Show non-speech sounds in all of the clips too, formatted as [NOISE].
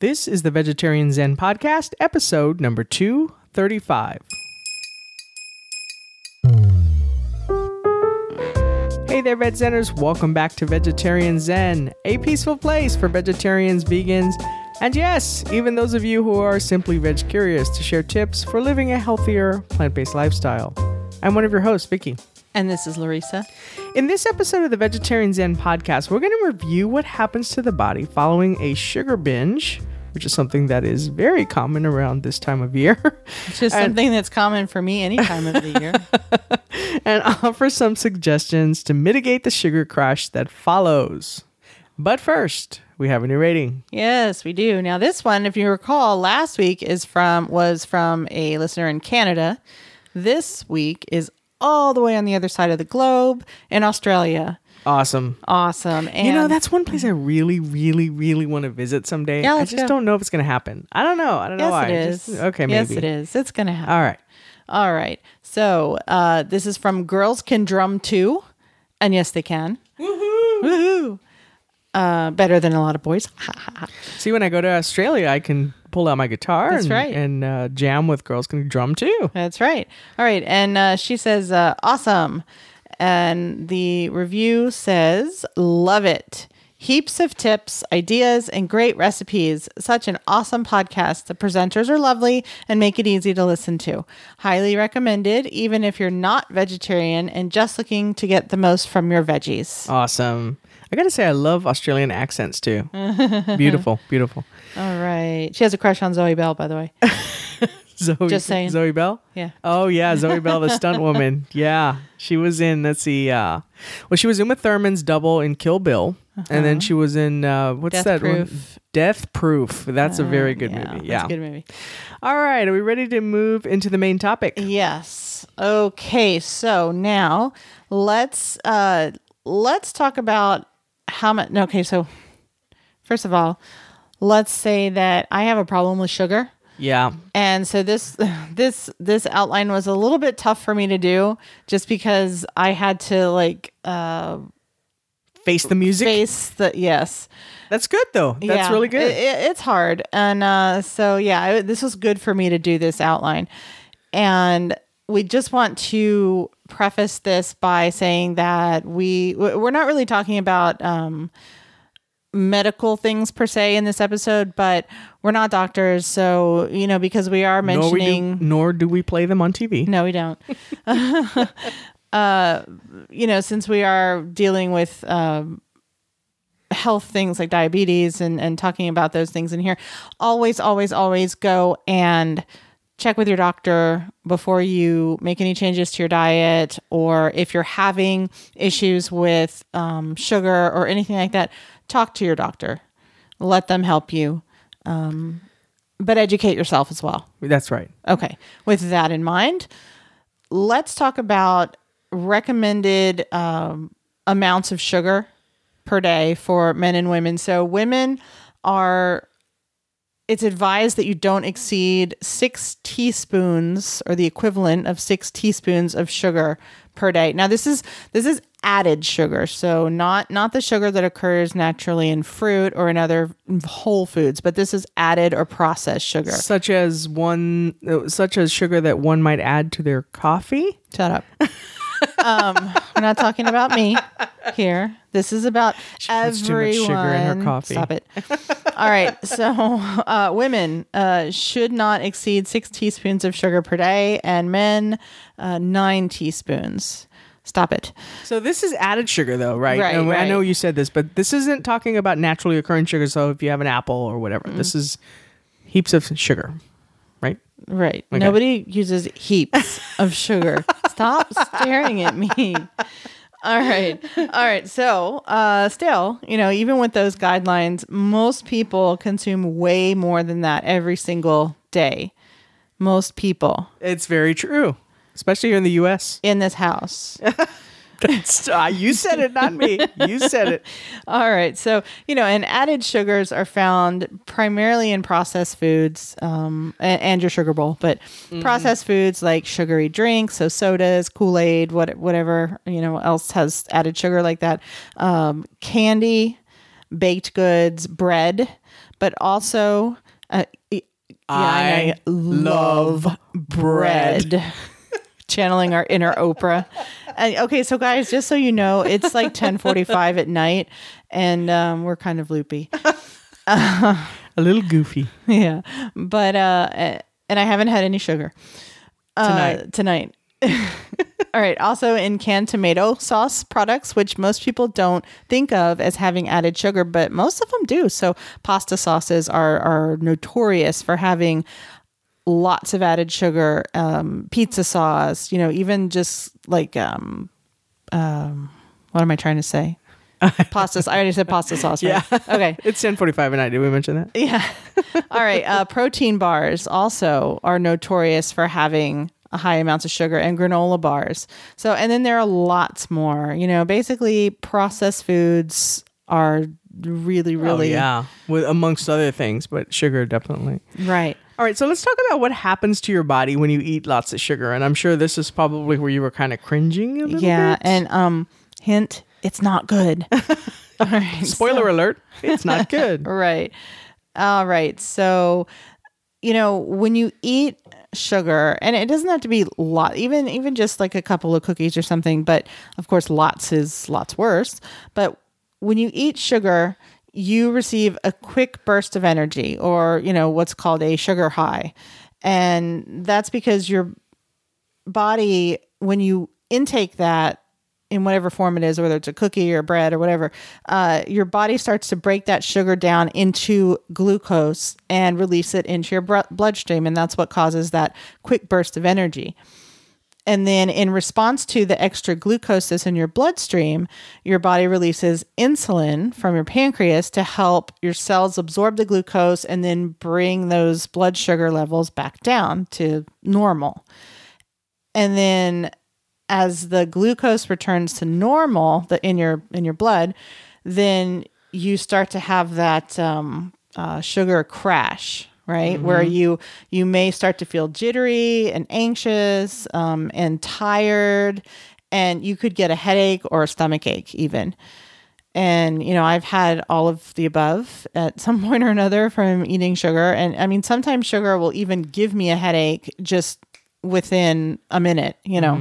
This is the Vegetarian Zen Podcast, episode number 235. Hey there, Veg Zeners. Welcome back to Vegetarian Zen, a peaceful place for vegetarians, vegans, and yes, even those of you who are simply veg curious to share tips for living a healthier, plant based lifestyle. I'm one of your hosts, Vicky. And this is Larissa. In this episode of the Vegetarian Zen podcast, we're going to review what happens to the body following a sugar binge, which is something that is very common around this time of year, It's just something that's common for me any time of the year. [LAUGHS] and offer some suggestions to mitigate the sugar crash that follows. But first, we have a new rating. yes, we do. Now this one, if you recall, last week is from was from a listener in Canada. This week is all the way on the other side of the globe in Australia. Awesome. Awesome. And you know, that's one place I really, really, really want to visit someday. Yeah, I just go. don't know if it's going to happen. I don't know. I don't know yes, why. it I just- okay, maybe. Yes, it is. It's gonna happen. All right. All right. So uh, this is from Girls Can Drum Too, and yes, they can. Woohoo! Woohoo! Uh, better than a lot of boys. [LAUGHS] See, when I go to Australia, I can pull out my guitar That's and, right. and uh, jam with girls can drum too. That's right. All right. And uh, she says, uh, awesome. And the review says, love it. Heaps of tips, ideas, and great recipes. Such an awesome podcast. The presenters are lovely and make it easy to listen to. Highly recommended, even if you're not vegetarian and just looking to get the most from your veggies. Awesome. I got to say, I love Australian accents too. [LAUGHS] beautiful, beautiful. All right. She has a crush on Zoe Bell, by the way. [LAUGHS] Zoe, Just saying. Zoe Bell? Yeah. Oh, yeah. Zoe Bell, the stunt woman. [LAUGHS] Yeah. She was in, let's see, uh, well, she was Uma Thurman's double in Kill Bill. And then she was in, uh, what's Death that one? Proof. Death Proof. That's a very good Yeah, movie. that's Yeah. a good movie. All right. Are we ready to move into the main topic? Yes. Okay. So now let's uh let's talk about how much. Okay. So first of all, let's say that I have a problem with sugar. Yeah. And so this this this outline was a little bit tough for me to do just because I had to like uh Face the music. face the yes. That's good, though. That's Yeah, really good. it- it- it's hard, and uh, so yeah, I, this was good for me to do this outline, and we just want to preface this by saying that we we're not really talking about um, medical things per se in this episode, but we're not doctors, so you know because we are nor, we do, mentioning. nor do we play them on TV. No, we don't. [LAUGHS] uh, you know, since we are dealing with um, health things like diabetes and, and talking about those things in here, always, always, always go and check with your doctor before you make any changes to your diet or if you're having issues with um, sugar or anything like that, talk to your doctor. Let them help you. Um, but educate yourself as well. That's right. Okay. With that in mind, let's talk about recommended um, amounts of sugar per day for men and women. So, women are, it's advised that you don't exceed six teaspoons or the equivalent of six teaspoons of sugar per day. Now, this is, this is added sugar so not not the sugar that occurs naturally in fruit or in other whole foods but this is added or processed sugar Such as one, such as sugar that one might add to their coffee. Shut up. um, we're not talking about me here. This is about puts too much sugar in her coffee. Stop it. All right. So, uh, women uh, should not exceed six teaspoons of sugar per day, and men uh, nine teaspoons. Stop it. So this is added sugar, though, right? Right, And I right. know you said this, but this isn't talking about naturally occurring sugar. So if you have an apple or whatever, this is heaps of sugar, right? Right. Nobody uses heaps of sugar. [LAUGHS] Stop staring at me. All right. All right. So, uh, still, you know, even with those guidelines, most people consume way more than that every single day. Most people It's very true, especially here in the U.S. in this house. [LAUGHS] Uh, you said it, not me. You said it. [LAUGHS] All right. So, you know, and added sugars are found primarily in processed foods um, a- and, your sugar bowl, but processed foods like sugary drinks, so sodas, Kool Aid, what, whatever, you know, else has added sugar like that, um, candy, baked goods, bread, but also uh, yeah, I love bread. [LAUGHS] Channeling our inner Oprah. And, okay, so guys, just so you know, it's like 10:45 at night, and um, we're kind of loopy. A little goofy. yeah, but uh, and I haven't had any sugar uh, Tonight. Tonight. [LAUGHS] All right. Also, in canned tomato sauce products, which most people don't think of as having added sugar, but most of them do. So, pasta sauces are are notorious for having lots of added sugar. Um, pizza sauce, you know, even just like um, um, what am I trying to say? [LAUGHS] pasta. I already said pasta sauce. Right? Yeah. [LAUGHS] Okay. It's 1045 at night. Did we mention that? Yeah. [LAUGHS] All right. Uh, protein bars also are notorious for having a high amounts of sugar and granola bars. So, and then there are lots more. You know, basically, processed foods are really, really Oh, yeah. With amongst other things, but sugar definitely. right. All right, so let's talk about what happens to your body when you eat lots of sugar. And I'm sure this is probably where you were kind of cringing a little Yeah, bit. and um, hint, it's not good. [LAUGHS] All right. Spoiler alert, it's not [LAUGHS] good. Right. All right. So, you know, when you eat sugar, and it doesn't have to be lot, even even just like a couple of cookies or something, but of course lots is lots worse. But when you eat sugar, you receive a quick burst of energy or, you know, what's called a sugar high. And that's because your body when you intake that in whatever form it is, whether it's a cookie or bread or whatever, uh, your body starts to break that sugar down into glucose and release it into your bloodstream. And that's what causes that quick burst of energy. And then, in response to the extra glucose that's in your bloodstream, your body releases insulin from your pancreas to help your cells absorb the glucose and then bring those blood sugar levels back down to normal. And then, as the glucose returns to normal the, in your in your blood, then you start to have that um, uh, sugar crash, right? Where you you may start to feel jittery and anxious um, and tired, and you could get a headache or a stomach ache even. And you know, I've had all of the above at [LAUGHS] some point or another from eating sugar. And I mean, sometimes sugar will even give me a headache just within a minute, you know.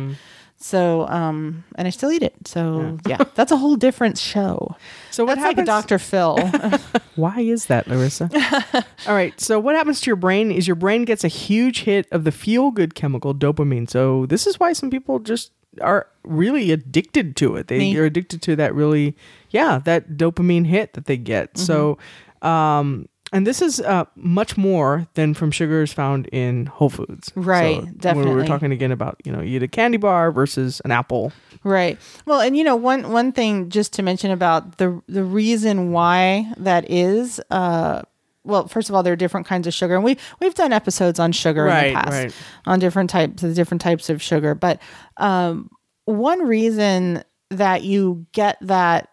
So, um, and I still eat it. So, yeah, that's a whole different show. [LAUGHS] So what That's like happens? Dr. Phil. [LAUGHS] Why is that, Larissa? [LAUGHS] All right. So what happens to your brain is your brain gets a huge hit of the feel good chemical dopamine. So this is why some people just are really addicted to it. They are addicted to that really, yeah, that dopamine hit that they get. So, um, and this is uh, much more than from sugars found in Whole Foods. Right, So When we were talking again about you know you eat a candy bar versus an apple. Right. Well, and you know, one one thing just to mention about the the reason why that is uh well, first of all, there are different kinds of sugar, and we we've done episodes on sugar in the past right. on different types the different types of sugar. But um, one reason that you get that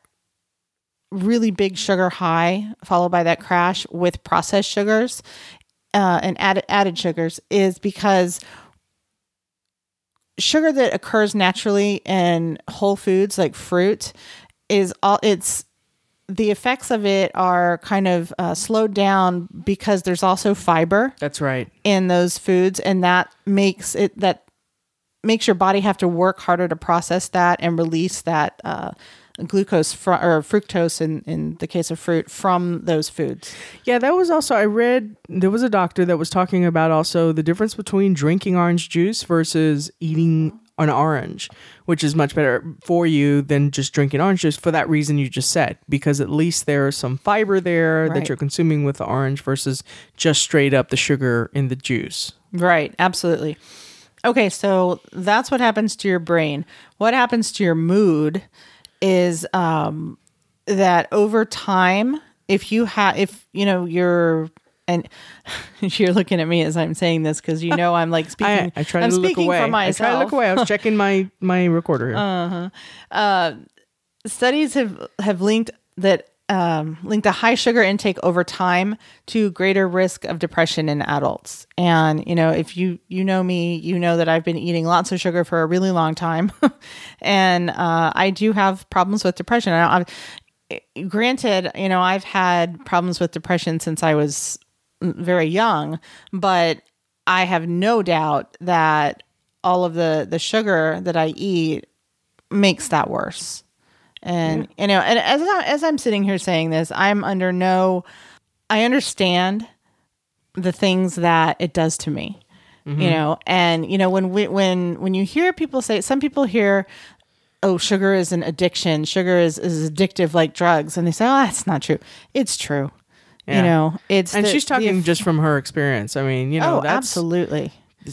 really big sugar high followed by that crash with processed sugars uh, and added added sugars is because sugar that occurs naturally in whole foods like fruit is all it's the effects of it are kind of uh, slowed down because there's also fiber That's right. in those foods and that makes it that makes your body have to work harder to process that and release that uh, glucose fr- or fructose in, in the case of fruit from those foods Yeah, that was also I read there was a doctor that was talking about also the difference between drinking orange juice versus eating an orange, which is much better for you than just drinking orange juice for that reason you just said because at least there's some fiber there that you're consuming with the orange versus just straight up the sugar in the juice. Right, absolutely. Okay, so that's what happens to your brain. What happens to your mood is um, that over time, if you have, if you know, you're, and [LAUGHS] you're looking at me as I'm saying this because you know I'm like [LAUGHS] speaking. I, I try I'm to look speaking away. for I myself. try to look away. I was checking my my recorder here. [LAUGHS] studies have have linked that um, linked a high sugar intake over time to greater risk of depression in adults. And you know, if you you know me, you know that I've been eating lots of sugar for a really long time, [LAUGHS] and uh, I do have problems with depression. I, I, granted, you know, I've had problems with depression since I was very young, but I have no doubt that all of the the sugar that I eat makes that worse. And you know, and as I, as I'm sitting here saying this, I'm under no I understand the things that it does to me. Mm-hmm. You know, and you know when we when when you hear people say some people hear oh sugar is an addiction, sugar is is addictive like drugs and they say oh that's not true. It's true. Yeah. You know, it's And the- she's talking eff- just from her experience. I mean, you oh, know, Oh, that's absolutely.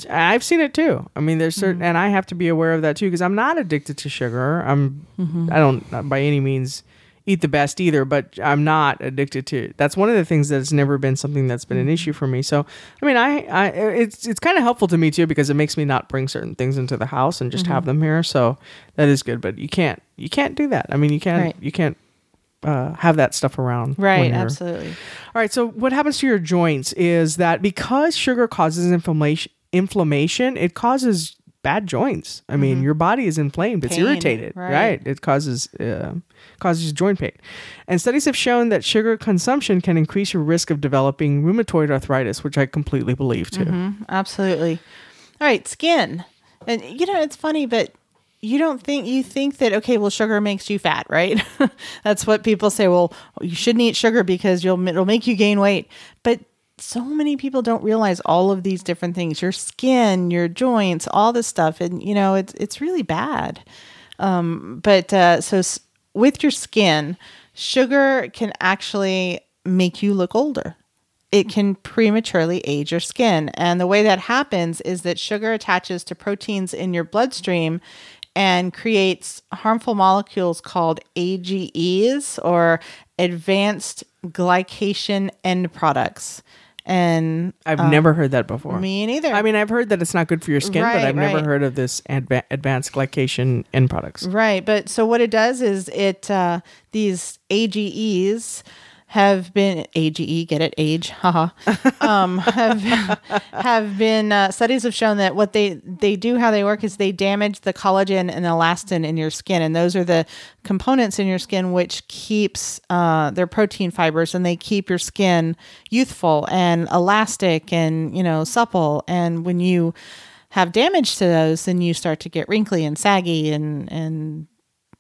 I've seen it too. I mean, there's certain, mm. and I have to be aware of that too because I'm not addicted to sugar. I'm, mm-hmm. I don't uh, by any means eat the best either, but I'm not addicted to. It. That's one of the things that's never been something that's been an mm-hmm. issue for me. So, I mean, I, I it's it's kind of helpful to me too because it makes me not bring certain things into the house and just have mm-hmm. them here. So that is good. But you can't you can't do that. I mean, you can't Right. you can't. Uh, have that stuff around, Right, absolutely. all right. So what happens to your joints is that because sugar causes inflammation, inflammation, it causes bad joints. I mean, your body is inflamed. It's Mm-hmm. Irritated, right. right? It causes uh, causes joint pain. And studies have shown that sugar consumption can increase your risk of developing rheumatoid arthritis, which I completely believe too. Mm-hmm. Absolutely. All right, skin. And you know, it's funny, but you don't think you think that okay, well, sugar makes you fat, right? [LAUGHS] That's what people say. Well, you shouldn't eat sugar because you'll it'll make you gain weight. But so many people don't realize all of these different things. Your skin, your joints, all this stuff, and you know, it's it's really bad. Um, but uh, so s- with your skin, sugar can actually make you look older it can prematurely age your skin. And the way that happens is that sugar attaches to proteins in your bloodstream and creates harmful molecules called AGEs or advanced glycation end products. And I've never heard that before. Um, me neither. I mean, I've heard that it's not good for your skin, but I've never heard of this adva- advanced glycation end products. Right, but so what it does is it uh, these AGEs have been AGE get it? Age? [LAUGHS] Haha um, have [LAUGHS] have been uh, studies have shown that what they they do how they work is they damage the collagen and elastin in your skin and those are the components in your skin which keeps uh, their protein fibers and they keep your skin youthful and elastic and you know supple and when you have damage to those then you start to get wrinkly and saggy and and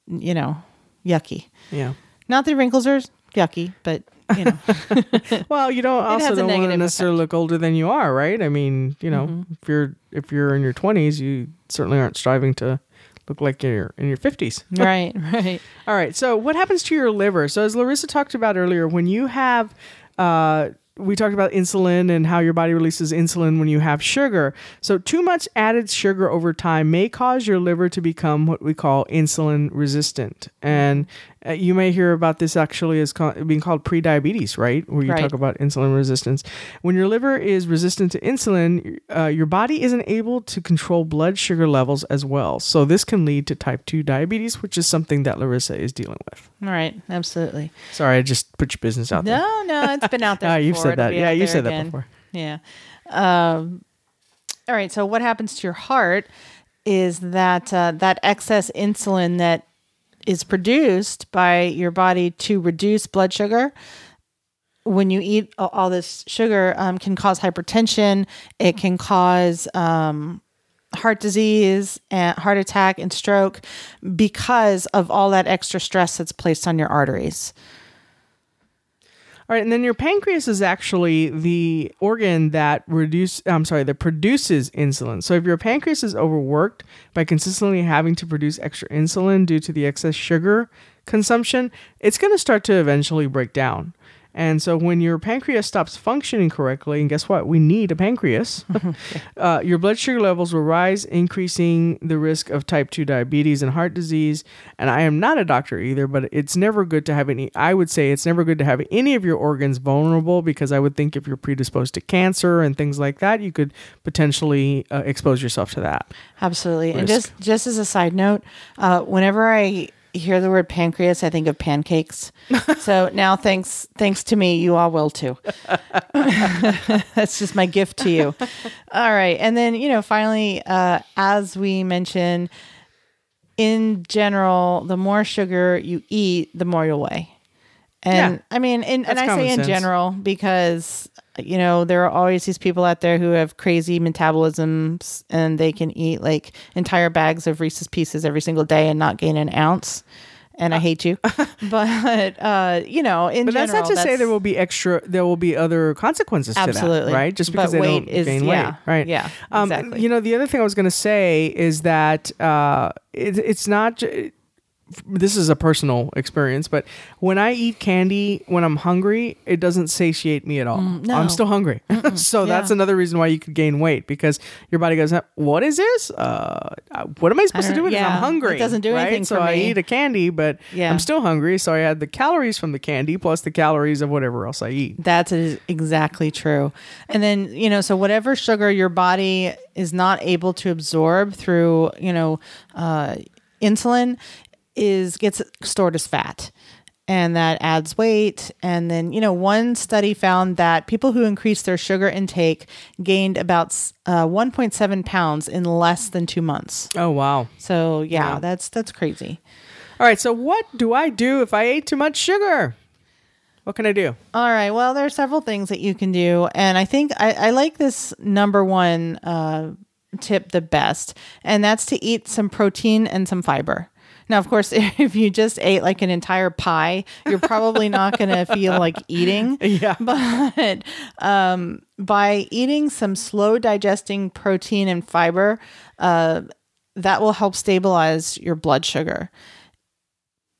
you know yucky. Yeah. not that wrinkles are yucky but you know [LAUGHS] [LAUGHS] Well, you don't also don't want to necessarily look older than you are, right? I mean, you know, Mm-hmm. if you're if you're in your twenties, you certainly aren't striving to look like you're in your fifties. [LAUGHS] right right All right. So, what happens to your liver? So, as Larissa talked about earlier, when you have, uh, we talked about insulin and how your body releases insulin when you have sugar. So, too much added sugar over time may cause your liver to become what we call insulin resistant. And uh, you may hear about this actually as ca- being called prediabetes, right? Where you Right. talk about insulin resistance. When your liver is resistant to insulin, uh, your body isn't able to control blood sugar levels as well. So, this can lead to type 2 diabetes, which is something that Larissa is dealing with. all right absolutely Sorry, I just put your business out there. no no it's been out [LAUGHS] there Ah, you've said that. Yeah, you said that before. yeah um all right so what happens to your heart is that uh, that excess insulin that is produced by your body to reduce blood sugar. When you eat all this sugar um, can cause hypertension. It can cause um, heart disease and heart attack and stroke because of all that extra stress that's placed on your arteries right, and then your pancreas is actually the organ that reduce I'm sorry, that produces insulin. So if your pancreas is overworked by consistently having to produce extra insulin due to the excess sugar consumption, it's going to start to eventually break down. And so when your pancreas stops functioning correctly, and guess what? We need a pancreas. [LAUGHS] [LAUGHS] uh, your blood sugar levels will rise, increasing the risk of type 2 diabetes and heart disease. And I am not a doctor either, but it's never good to have any, I would say it's never good to have any of your organs vulnerable because I would think if you're predisposed to cancer and things like that, you could potentially uh, expose yourself to that. Absolutely. And just just as a side note, uh, whenever I hear the word pancreas, I think of pancakes. [LAUGHS] so now, thanks thanks to me, you all will too. [LAUGHS] That's just my gift to you. All right, and then you know, finally, uh, as we mentioned, in general, the more sugar you eat, the more you'll weigh. And Yeah. I mean, in, and I say in sense. general because you know there are always these people out there who have crazy metabolisms and they can eat like entire bags of Reese's Pieces every single day and not gain an ounce. And I hate you, [LAUGHS] but uh, you know, in But that's not to general, say there will be extra. There will be other consequences to Absolutely. that, right? Just because But they weight don't is- gain yeah, weight, right? yeah, Um, exactly. You know, the other thing I was going to say is that uh, it, it's not. This is a personal experience, but when I eat candy when I'm hungry, it doesn't satiate me at all. Mm, no. I'm still hungry, [LAUGHS] so that's another reason why you could gain weight because your body goes, "What is this? Uh, what am I supposed to don't- do with this? yeah, I'm hungry." it doesn't do right? anything So I eat a candy, but Yeah. I'm still hungry, so I had the calories from the candy plus the calories of whatever else I eat. That's exactly true. And then, you know, so whatever sugar your body is not able to absorb through, you know, uh, insulin is gets stored as fat. And that adds weight. And then, you know, one study found that people who increased their sugar intake gained about uh, 1.7 pounds in less than two months. Oh wow! So yeah, Wow. that's that's crazy. All right, so what do I do if I ate too much sugar? What can I do? All right. Well, there are several things that you can do, and I think I, I like this number one uh, tip the best, and that's to eat some protein and some fiber. Now, of course, [LAUGHS] if you just ate like an entire pie, you're probably not going [LAUGHS] to feel like eating. Yeah. [LAUGHS] But um, by eating some slow digesting protein and fiber, uh, that will help stabilize your blood sugar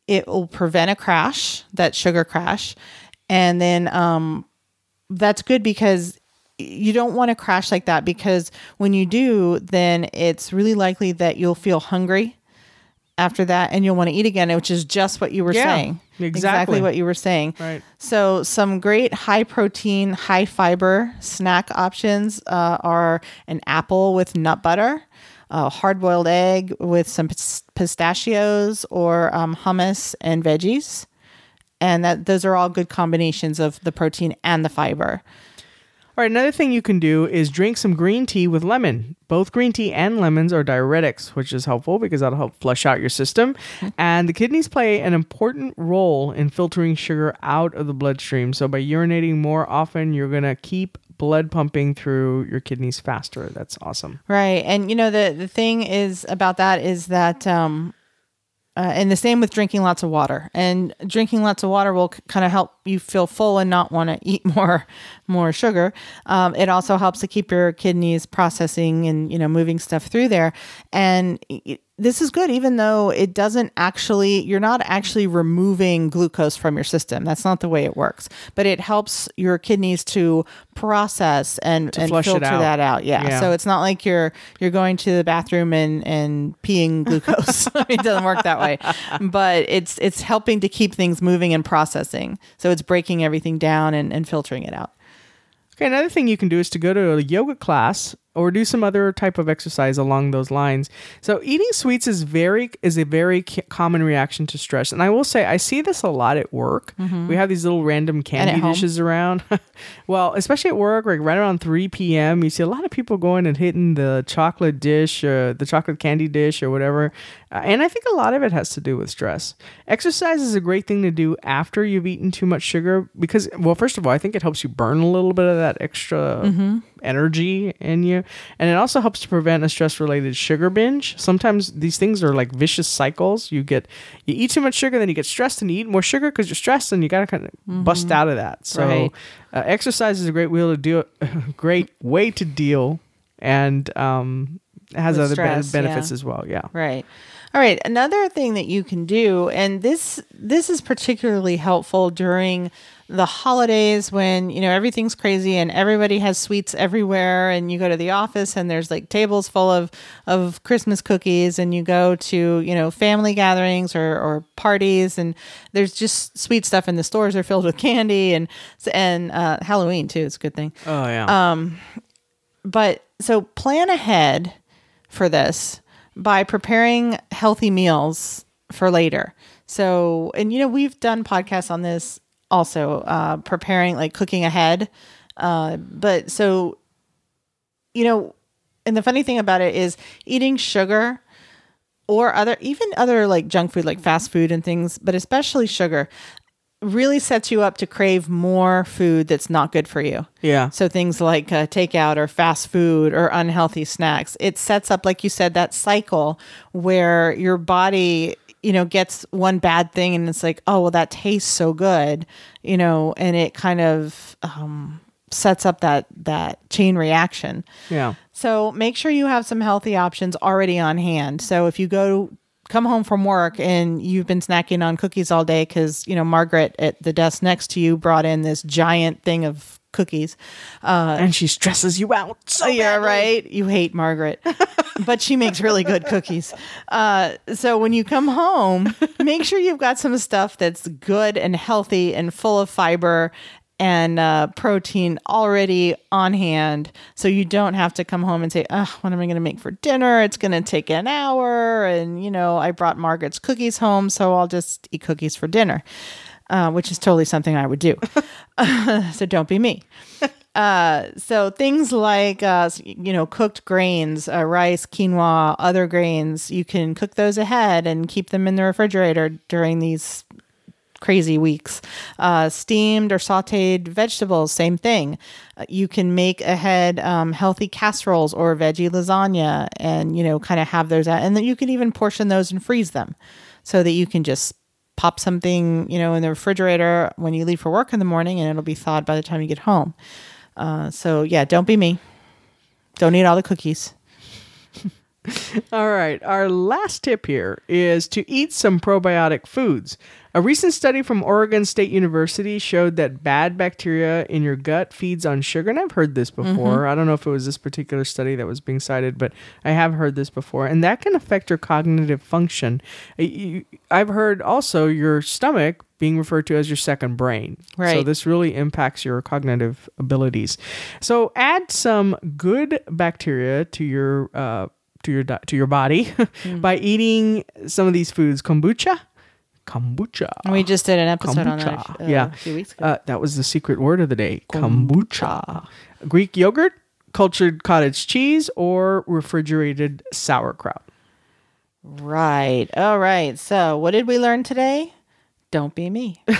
it will prevent a crash, that sugar crash. And then um, that's good because you don't want to crash like that because when you do, then it's really likely that you'll feel hungry after that and you'll want to eat again, which is just what you were Yeah, saying. exactly. what you were saying. Right. So, some great high protein, high fiber snack options uh, are an apple with nut butter, a hard boiled egg with some pistachios, or um, hummus and veggies. And that those are all good combinations of the protein and the fiber. All right, another thing you can do is drink some green tea with lemon. Both green tea and lemons are diuretics, which is helpful because that'll help flush out your system. And the kidneys play an important role in filtering sugar out of the bloodstream. So by urinating more often, you're going to keep blood pumping through your kidneys faster. That's awesome. Right. And you know the the thing is about that is that um uh, and the same with drinking lots of water. And drinking lots of water will kind of help you feel full and not want to [LAUGHS] eat more more sugar. Um, it also helps to keep your kidneys processing and you know moving stuff through there. And it, this is good, even though it doesn't actually. You're not actually removing glucose from your system. That's not the way it works. But it helps your kidneys to process and, and flush filter out. that out. Yeah. Yeah. So it's not like you're you're going to the bathroom and and peeing glucose. [LAUGHS] It doesn't work that way. But it's it's helping to keep things moving and processing. So it's breaking everything down and, and filtering it out. Okay, another thing you can do is to go to a yoga class or do some other type of exercise along those lines. So eating sweets is very is a very c- common reaction to stress, and I will say I see this a lot at work. We have these little random candy home? dishes around. [LAUGHS] well, especially at work, like right around three p.m., you see a lot of people going and hitting the chocolate dish, uh, the chocolate candy dish, or whatever. Uh, and I think a lot of it has to do with stress. Exercise is a great thing to do after you've eaten too much sugar because, well, first of all, I think it helps you burn a little bit of that extra energy in you. And it also helps to prevent a stress related sugar binge. Sometimes these things are like vicious cycles. You get, you eat too much sugar, then you get stressed and you eat more sugar because you're stressed and you got to kind of bust out of that. So, Right. uh, exercise is a great way to deal, [LAUGHS] great way to deal and, um, has With other ben- benefits yeah. as well. Yeah. Right. All right. Another thing that you can do, and this this is particularly helpful during the holidays when you know everything's crazy and everybody has sweets everywhere, and you go to the office and there's like tables full of of Christmas cookies, and you go to you know family gatherings or or parties, and there's just sweet stuff, and the stores are filled with candy, and and uh, Halloween too. It's a good thing Oh, yeah. Um but so plan ahead for this by preparing healthy meals for later. So, and you know, we've done podcasts on this also, uh, preparing like cooking ahead. Uh, but so, you know, and the funny thing about it is eating sugar or other, even other like junk food, like fast food and things, but especially sugar really sets you up to crave more food that's not good for you. Yeah. So things like uh, takeout or fast food or unhealthy snacks. It sets up, like you said, that cycle where your body, you know, gets one bad thing and it's like, oh, well, that tastes so good, you know, and it kind of um, sets up that that chain reaction. Yeah. So make sure you have some healthy options already on hand. So if you go come home from work and you've been snacking on cookies all day because you know Margaret at the desk next to you brought in this giant thing of cookies. Uh, and she stresses you out. So yeah, badly. right. You hate Margaret, [LAUGHS] but she makes really good cookies. Uh, so when you come home, make sure you've got some stuff that's good and healthy and full of fiber and uh, protein already on hand, so you don't have to come home and say, "Oh, what am I going to make for dinner? It's going to take an hour." And you know, I brought Margaret's cookies home, so I'll just eat cookies for dinner. Uh, which is totally something I would do. [LAUGHS] [LAUGHS] so don't be me. Uh, so things like uh, you know cooked grains, uh, rice, quinoa, other grains, you can cook those ahead and keep them in the refrigerator during these crazy weeks. Uh, steamed or sautéed vegetables, same thing. Uh, you can make ahead um, healthy casseroles or veggie lasagna, and you know kind of have those out, and then you can even portion those and freeze them, so that you can just pop something you know in the refrigerator when you leave for work in the morning, and it'll be thawed by the time you get home. Uh, so yeah, don't be me. Don't eat all the cookies. [LAUGHS] All right. Our last tip here is to eat some probiotic foods. A recent study from Oregon State University showed that bad bacteria in your gut feeds on sugar. And I've heard this before. I don't know if it was this particular study that was being cited, but I have heard this before. And that can affect your cognitive function. I've heard also your stomach being referred to as your second brain. Right. So this really impacts your cognitive abilities. So add some good bacteria to your uh, to your to your body [LAUGHS] by eating some of these foods. Kombucha, kombucha. We just did an episode on that Kombucha. uh, Yeah. a few weeks ago. Uh, that was the secret word of the day. Kombucha. Greek yogurt, cultured cottage cheese, or refrigerated sauerkraut. right. All right. So what did we learn today? Don't be me. [LAUGHS]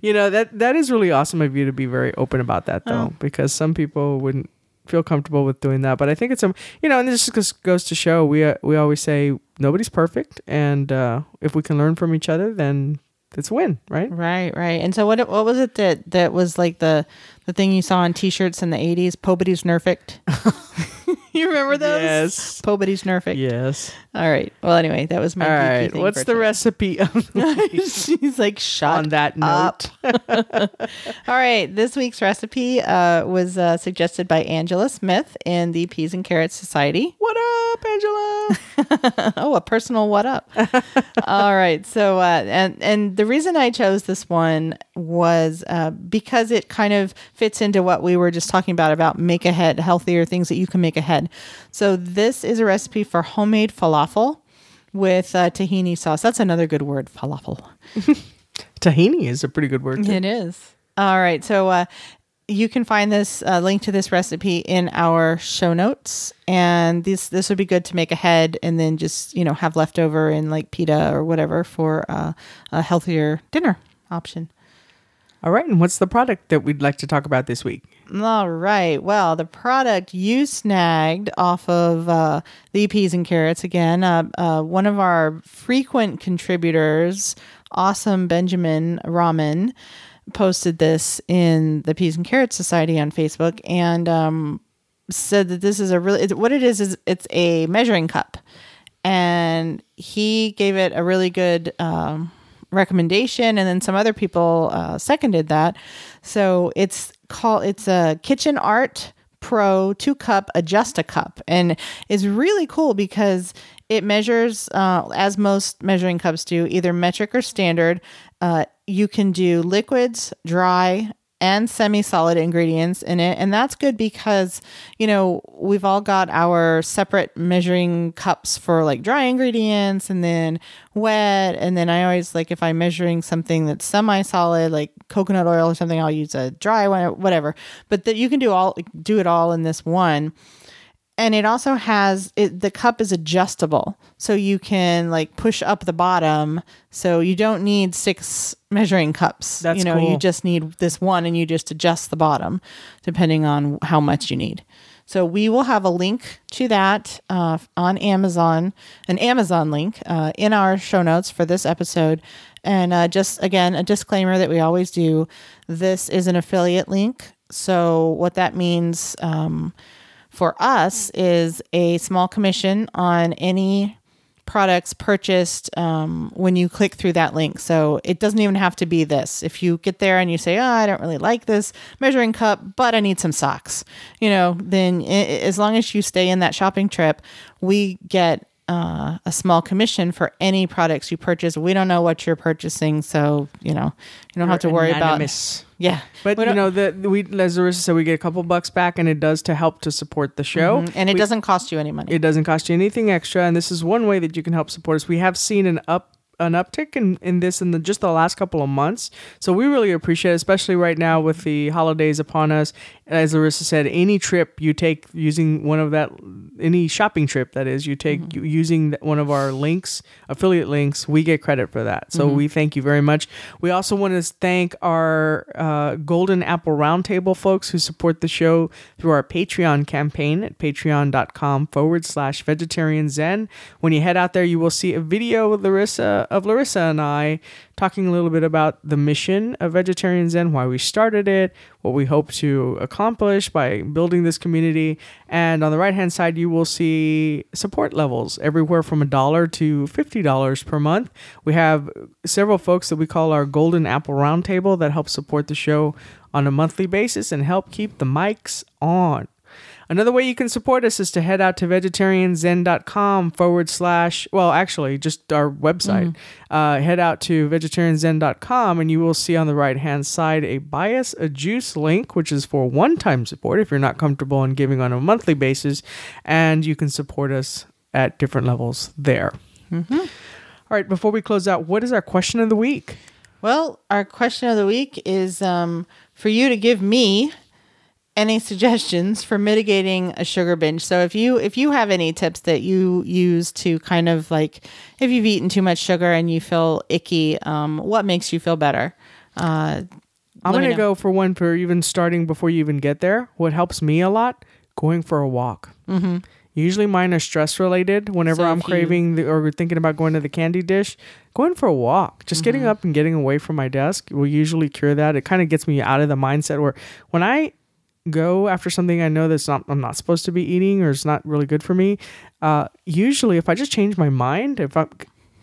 You know that that is really awesome of you to be very open about that, though, because some people wouldn't feel comfortable with doing that. But I think it's a you know, and this just goes to show we uh, we always say nobody's perfect, and uh, if we can learn from each other, then it's a win, right? Right, right. And so what what was it that that was like the the thing you saw on t-shirts in the 80s, Pobody's Nerfect? [LAUGHS] [LAUGHS] you remember those? Yes. Pobody's Nerfect. Yes. All right. Well, anyway, that was my All right. What's the today. recipe of [LAUGHS] She's like shot on that note? [LAUGHS] All right. This week's recipe uh, was uh, suggested by Angela Smith in the Peas and Carrots Society. What up, Angela? oh, a personal what up. All right. So, uh, and and the reason I chose this one was uh, because it kind of fits into what we were just talking about about make ahead healthier things that you can make ahead. So, this is a recipe for homemade falafel with uh, tahini sauce. That's another good word, falafel. [LAUGHS] Tahini is a pretty good word. Too. It is. All right. So uh, you can find this uh, link to this recipe in our show notes, and this this would be good to make ahead, and then just you know have leftover in like pita or whatever for uh, a healthier dinner option. All right. And what's the product that we'd like to talk about this week? All right. Well, the product you snagged off of uh, the peas and carrots again. Uh, uh, one of our frequent contributors, Awesome Benjamin Ramen, posted this in the Peas and Carrots Society on Facebook and um, said that this is a really what it is is it's a measuring cup, and he gave it a really good. Um, recommendation and then some other people uh, seconded that. So it's called it's a kitchen art pro two cup adjust a cup and it's really cool because it measures uh, as most measuring cups do either metric or standard. Uh, you can do liquids dry and semi-solid ingredients in it. And that's good because you know we've all got our separate measuring cups for like dry ingredients and then wet. And then i always like if i'm measuring something that's semi-solid like coconut oil or something i'll use a dry one whatever. But that you can do all do it all in this one and it also has it, the cup is adjustable. So you can like push up the bottom. So you don't need six measuring cups. That's you know cool. you just need this one and you just adjust the bottom depending on how much you need. So we will have a link to that uh, on amazon an amazon link uh, in our show notes for this episode. And uh, just again a disclaimer that we always do. This is an affiliate link. So what that means um, for us is a small commission on any products purchased um, when you click through that link. So it doesn't even have to be this. If you get there and you say, "Oh, I don't really like this measuring cup, but I need some socks," you know, then i as long as you stay in that shopping trip, we get uh, a small commission for any products you purchase. We don't know what you're purchasing, so you know you don't have to worry Anonymous. about. Yeah, But you know, the we as Larissa said, we get a couple bucks back, and it does to help to support the show. and it We- doesn't cost you any money. It doesn't cost you anything extra, and this is one way that you can help support us. We have seen an up an uptick in, in this in the just the last couple of months. So we really appreciate it, especially right now with the holidays upon us. As Larissa said, any trip you take using one of that any shopping trip that is you take Mm-hmm. using one of our links, affiliate links, we get credit for that. So Mm-hmm. we thank you very much. We also want to thank our uh, Golden Apple Roundtable folks who support the show through our Patreon campaign at patreon.com forward slash vegetarian zen. When you head out there, you will see a video with Larissa of Larissa and I talking a little bit about the mission of Vegetarian Zen, why we started it, what we hope to accomplish by building this community. And on the right hand side, you will see support levels everywhere from a dollar to $50 per month. We have several folks that we call our Golden Apple Roundtable that help support the show on a monthly basis and help keep the mics on. Another way you can support us is to head out to vegetarianzen.com forward slash, well, actually, just our website. Uh, head out to vegetarianzen.com and you will see on the right hand side a buy us a juice link, which is for one time support if you're not comfortable in giving on a monthly basis. And you can support us at different levels there. All right, before we close out, what is our question of the week? Well, our question of the week is um, for you to give me any suggestions for mitigating a sugar binge. So if you if you have any tips that you use to kind of like if you've eaten too much sugar and you feel icky, um, what makes you feel better? Uh, I'm going to go for one for even starting before you even get there. What helps me a lot? Going for a walk. Mm-hmm. Usually mine are stress related. Whenever So I'm craving the, or thinking about going to the candy dish, going for a walk, just getting Mm-hmm. up and getting away from my desk will usually cure that. It kind of gets me out of the mindset where when I go after something I know that's not I'm not supposed to be eating or it's not really good for me. Uh, usually, if I just change my mind, if I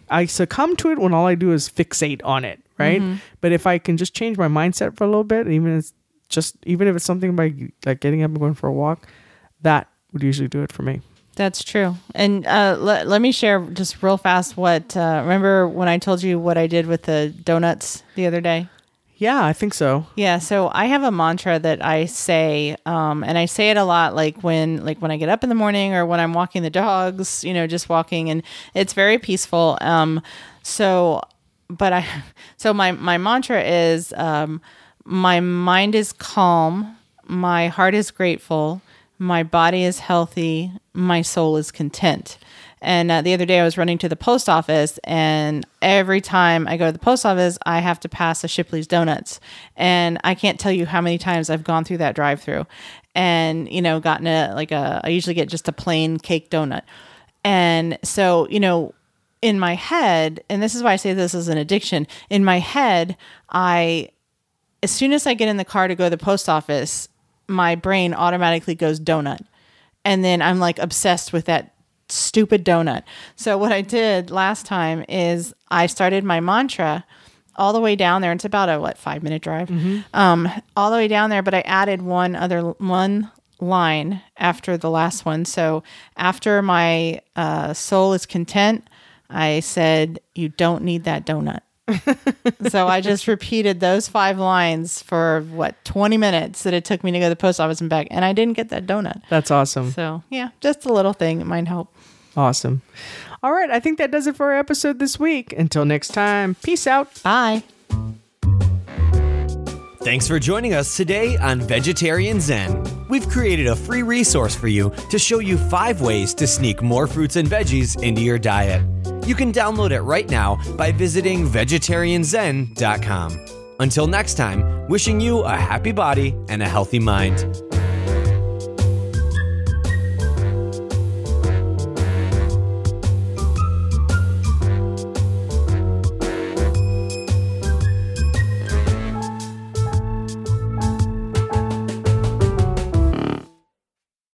I succumb to it when all I do is fixate on it, right? Mm-hmm. But if I can just change my mindset for a little bit, even if it's just even if it's something by like getting up and going for a walk, that would usually do it for me. That's true. And uh, let, let me share just real fast what. Uh, remember when I told you what I did with the donuts the other day? Yeah, I think so. Yeah, so I have a mantra that I say, um, and I say it a lot, like when, like when I get up in the morning or when I'm walking the dogs, you know, just walking, and it's very peaceful. Um, so, but I, [LAUGHS] so my my mantra is, um, my mind is calm, my heart is grateful, my body is healthy, my soul is content. And uh, the other day, I was running to the post office, and every time I go to the post office, I have to pass a Shipley's Donuts, and I can't tell you how many times I've gone through that drive-through, and you know, gotten a like a. I usually get just a plain cake donut, and so you know, in my head, and this is why I say this is an addiction. In my head, I as soon as I get in the car to go to the post office, my brain automatically goes donut. And then I'm like obsessed with that stupid donut. So what I did last time is I started my mantra all the way down there. It's about a what five minute drive, um, all the way down there. But I added one other one line after the last one. So after my uh, soul is content, I said, "You don't need that donut." [LAUGHS] so I just repeated those five lines for what 20 minutes that it took me to go to the post office and back, and I didn't get that donut. That's awesome. So yeah, just a little thing. It might help. Awesome. All right, I think that does it for our episode this week. Until next time, peace out. Bye. Thanks for joining us today on Vegetarian Zen. We've created a free resource for you to show you five ways to sneak more fruits and veggies into your diet. You can download it right now by visiting vegetarianzen.com. Until next time, wishing you a happy body and a healthy mind.